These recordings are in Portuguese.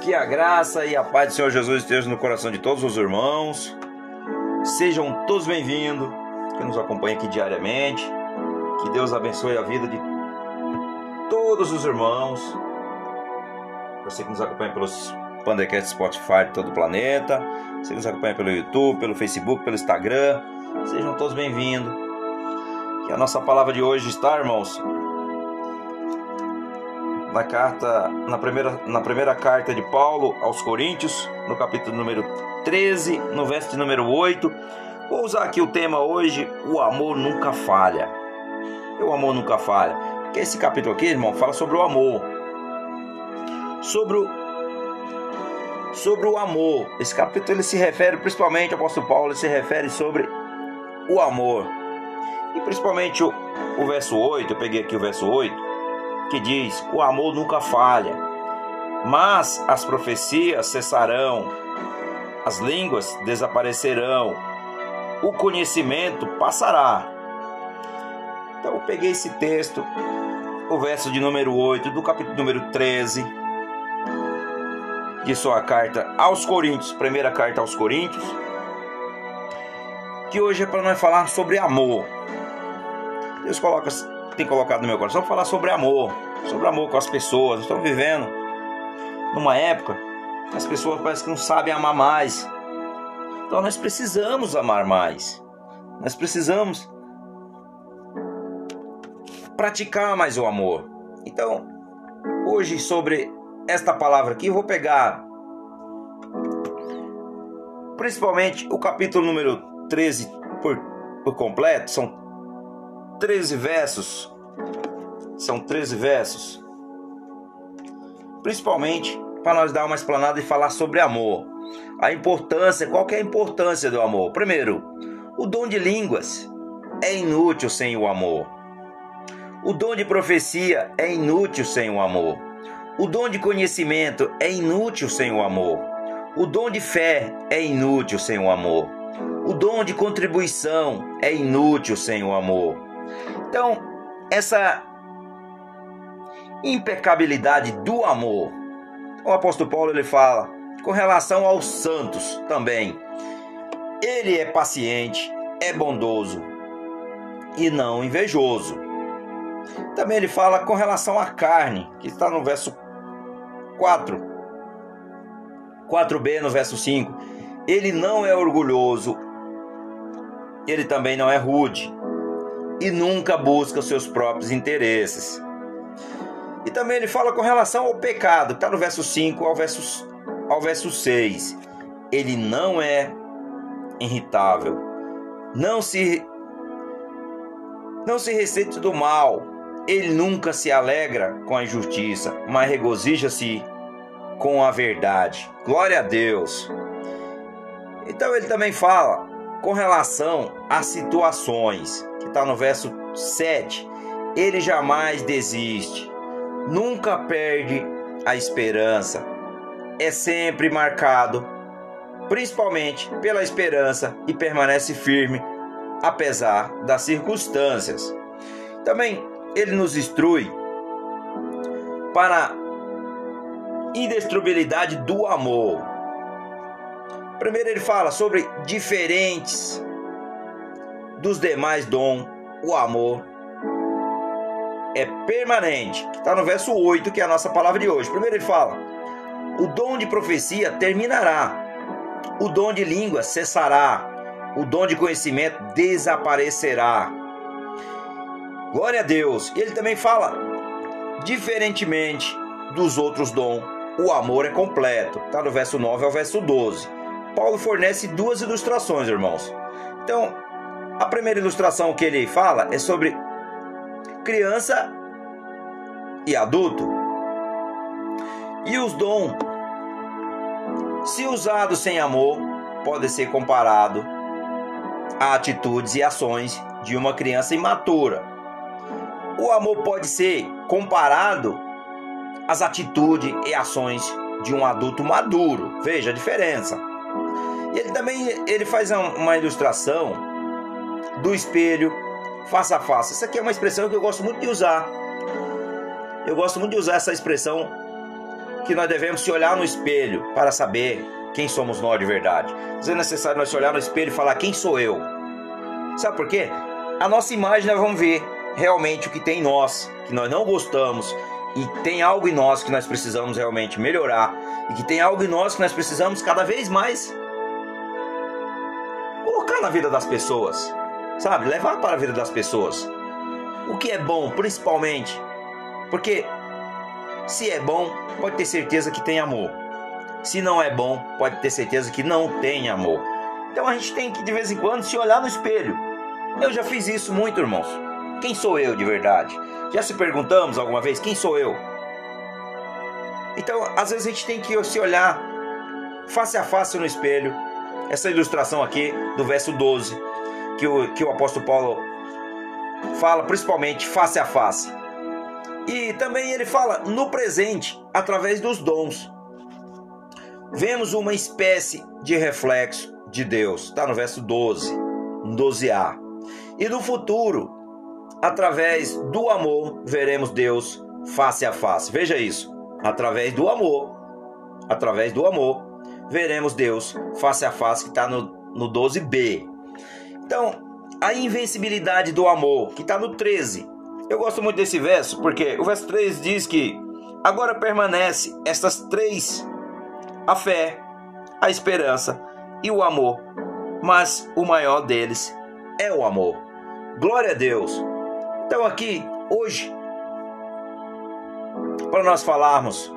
Que a graça e a paz do Senhor Jesus estejam no coração de todos os irmãos. Sejam todos bem-vindos, que nos acompanha aqui diariamente. Que Deus abençoe a vida de todos os irmãos. Você que nos acompanha pelos Pandecast Spotify de todo o planeta. Você que nos acompanha pelo YouTube, pelo Facebook, pelo Instagram. Sejam todos bem-vindos. Que a nossa palavra de hoje está, irmãos, na carta, na primeira, na primeira carta de Paulo aos Coríntios, no capítulo número 13, no verso número 8. Vou usar aqui o tema hoje, o amor nunca falha. O amor nunca falha. Porque esse capítulo aqui, irmão, fala sobre o amor. Sobre o, sobre o amor. Esse capítulo ele se refere, principalmente, o apóstolo Paulo, se refere sobre o amor. E principalmente o, o verso 8, eu peguei aqui o verso 8, que diz: O amor nunca falha, mas as profecias cessarão, as línguas desaparecerão, o conhecimento passará. Então eu peguei esse texto, o verso de número 8 do capítulo número 13 de sua carta aos Coríntios, primeira carta aos Coríntios, que hoje é para nós falar sobre amor. Deus coloca tem colocado no meu coração falar sobre amor, sobre amor com as pessoas. Estamos vivendo numa época que as pessoas parecem que não sabem amar mais. Então nós precisamos amar mais. Nós precisamos praticar mais o amor. Então, hoje sobre esta palavra aqui, eu vou pegar principalmente o capítulo número 13 por, por completo, são 13 versos. São 13 versos. Principalmente para nós dar uma explanada e falar sobre amor. A importância, qual que é a importância do amor? Primeiro, o dom de línguas é inútil sem o amor. O dom de profecia é inútil sem o amor. O dom de conhecimento é inútil sem o amor. O dom de fé é inútil sem o amor. O dom de contribuição é inútil sem o amor. Então, essa impecabilidade do amor, o apóstolo Paulo ele fala com relação aos santos também. Ele é paciente, é bondoso e não invejoso. Também ele fala com relação à carne, que está no verso 4. 4b no verso 5. Ele não é orgulhoso, ele também não é rude, e nunca busca os seus próprios interesses. E também ele fala com relação ao pecado, está no verso 5 ao verso, ao verso 6. Ele não é irritável, não se não se ressente do mal, ele nunca se alegra com a injustiça, mas regozija-se com a verdade. Glória a Deus. Então ele também fala com relação a situações que está no verso 7, ele jamais desiste, nunca perde a esperança, é sempre marcado, principalmente pela esperança e permanece firme apesar das circunstâncias. Também ele nos instrui para indestruibilidade do amor. Primeiro ele fala sobre diferentes dos demais dom, o amor é permanente, está no verso 8, que é a nossa palavra de hoje. Primeiro ele fala: o dom de profecia terminará, o dom de língua cessará, o dom de conhecimento desaparecerá. Glória a Deus. Ele também fala: diferentemente dos outros dons, o amor é completo. Está no verso 9 ao verso 12. Paulo fornece duas ilustrações, irmãos. Então, a primeira ilustração que ele fala é sobre criança e adulto. E os dons, se usados sem amor, podem ser comparados a atitudes e ações de uma criança imatura. O amor pode ser comparado às atitudes e ações de um adulto maduro. Veja a diferença. Ele também ele faz uma ilustração do espelho, face a face. Isso aqui é uma expressão que eu gosto muito de usar. Eu gosto muito de usar essa expressão que nós devemos se olhar no espelho para saber quem somos nós de verdade. Às é necessário nós se olhar no espelho e falar quem sou eu. Sabe por quê? A nossa imagem nós vamos ver realmente o que tem em nós, que nós não gostamos, e tem algo em nós que nós precisamos realmente melhorar, e que tem algo em nós que nós precisamos cada vez mais colocar na vida das pessoas, sabe? Levar para a vida das pessoas. O que é bom, principalmente, porque se é bom, pode ter certeza que tem amor. Se não é bom, pode ter certeza que não tem amor. Então a gente tem que de vez em quando se olhar no espelho. Eu já fiz isso muito, irmãos. Quem sou eu de verdade? Já se perguntamos alguma vez quem sou eu? Então, às vezes a gente tem que se olhar face a face no espelho. Essa ilustração aqui do verso 12, que o, que o apóstolo Paulo fala principalmente face a face. E também ele fala no presente, através dos dons. Vemos uma espécie de reflexo de Deus, está no verso 12, 12a. E no futuro, através do amor, veremos Deus face a face. Veja isso, através do amor, através do amor, veremos Deus face a face, que está no, no 12b. Então, a invencibilidade do amor, que está no 13. Eu gosto muito desse verso, porque o verso 3 diz que agora permanece estas três: a fé, a esperança e o amor, mas o maior deles é o amor. Glória a Deus. Então, aqui, hoje, para nós falarmos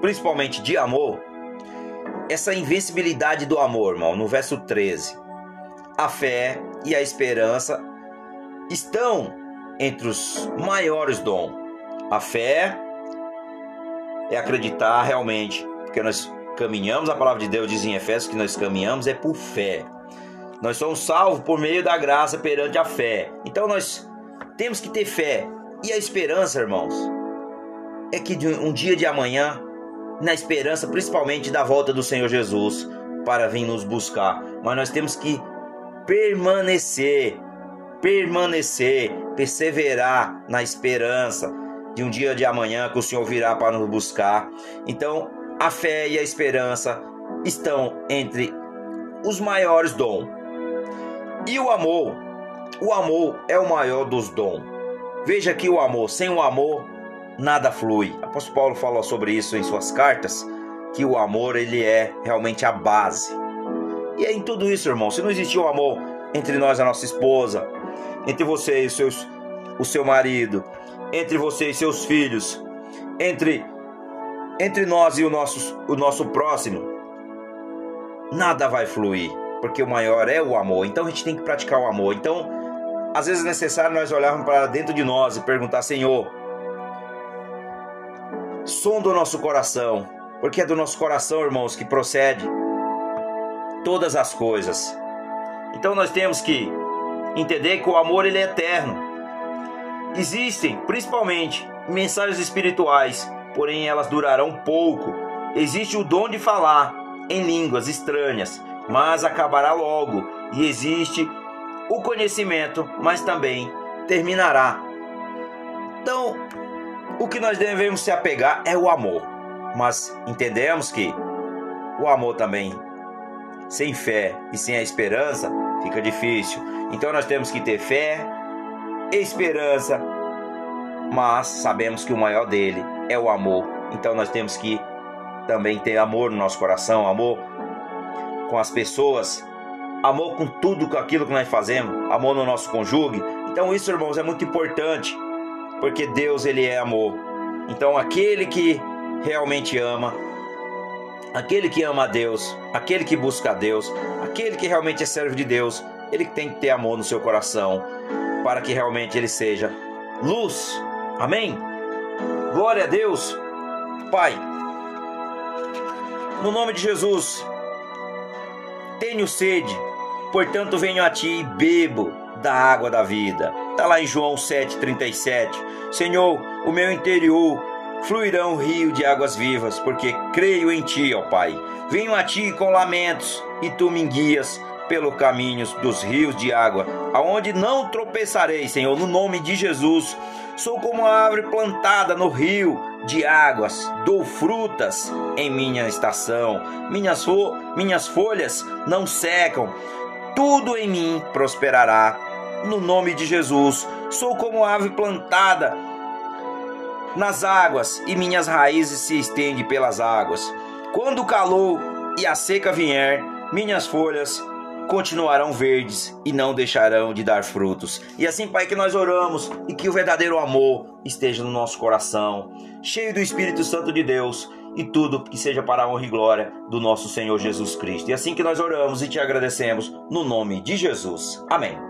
principalmente de amor, essa invencibilidade do amor, irmão, no verso 13. A fé e a esperança estão entre os maiores dons. A fé é acreditar realmente, porque nós caminhamos, a palavra de Deus diz em Efésios que nós caminhamos é por fé. Nós somos salvos por meio da graça perante a fé. Então nós temos que ter fé. E a esperança, irmãos, é que um dia de amanhã, na esperança principalmente da volta do Senhor Jesus para vir nos buscar, mas nós temos que permanecer, permanecer, perseverar na esperança de um dia de amanhã que o Senhor virá para nos buscar. Então, a fé e a esperança estão entre os maiores dons. E o amor, o amor é o maior dos dons. Veja que o amor, sem o amor, nada flui. Apóstolo Paulo fala sobre isso em suas cartas, que o amor ele é realmente a base. E é em tudo isso, irmão, se não existir o amor entre nós e a nossa esposa, entre você e seus, o seu marido, entre você e seus filhos, entre entre nós e o nosso, o nosso próximo, nada vai fluir, porque o maior é o amor. Então a gente tem que praticar o amor. Então, às vezes é necessário nós olharmos para dentro de nós e perguntar: Senhor, som do nosso coração, porque é do nosso coração, irmãos, que procede todas as coisas. Então nós temos que entender que o amor ele é eterno. Existem, principalmente, mensagens espirituais, porém elas durarão pouco. Existe o dom de falar em línguas estranhas, mas acabará logo. E existe o conhecimento, mas também terminará. Então, o que nós devemos se apegar é o amor. Mas entendemos que o amor também, sem fé e sem a esperança, fica difícil. Então nós temos que ter fé, esperança, mas sabemos que o maior dele é o amor. Então nós temos que também ter amor no nosso coração, amor com as pessoas, amor com tudo com aquilo que nós fazemos, amor no nosso conjugue. Então isso, irmãos, é muito importante porque Deus ele é amor. Então aquele que realmente ama, aquele que ama a Deus, aquele que busca a Deus, aquele que realmente é servo de Deus, ele tem que ter amor no seu coração para que realmente ele seja luz. Amém? Glória a Deus. Pai, no nome de Jesus, tenho sede, portanto venho a ti e bebo da água da vida. Está lá em João 7,37. Senhor, o meu interior fluirão um rio de águas vivas, porque creio em ti, ó Pai. Venho a ti com lamentos, e tu me guias pelo caminho dos rios de água, aonde não tropeçarei, Senhor, no nome de Jesus. Sou como uma árvore plantada no rio de águas, dou frutas em minha estação, minhas, fo minhas folhas não secam, tudo em mim prosperará. No nome de Jesus, sou como ave plantada nas águas e minhas raízes se estendem pelas águas. Quando o calor e a seca vier, minhas folhas continuarão verdes e não deixarão de dar frutos. E assim, Pai, que nós oramos e que o verdadeiro amor esteja no nosso coração, cheio do Espírito Santo de Deus e tudo que seja para a honra e glória do nosso Senhor Jesus Cristo. E assim que nós oramos e te agradecemos no nome de Jesus. Amém.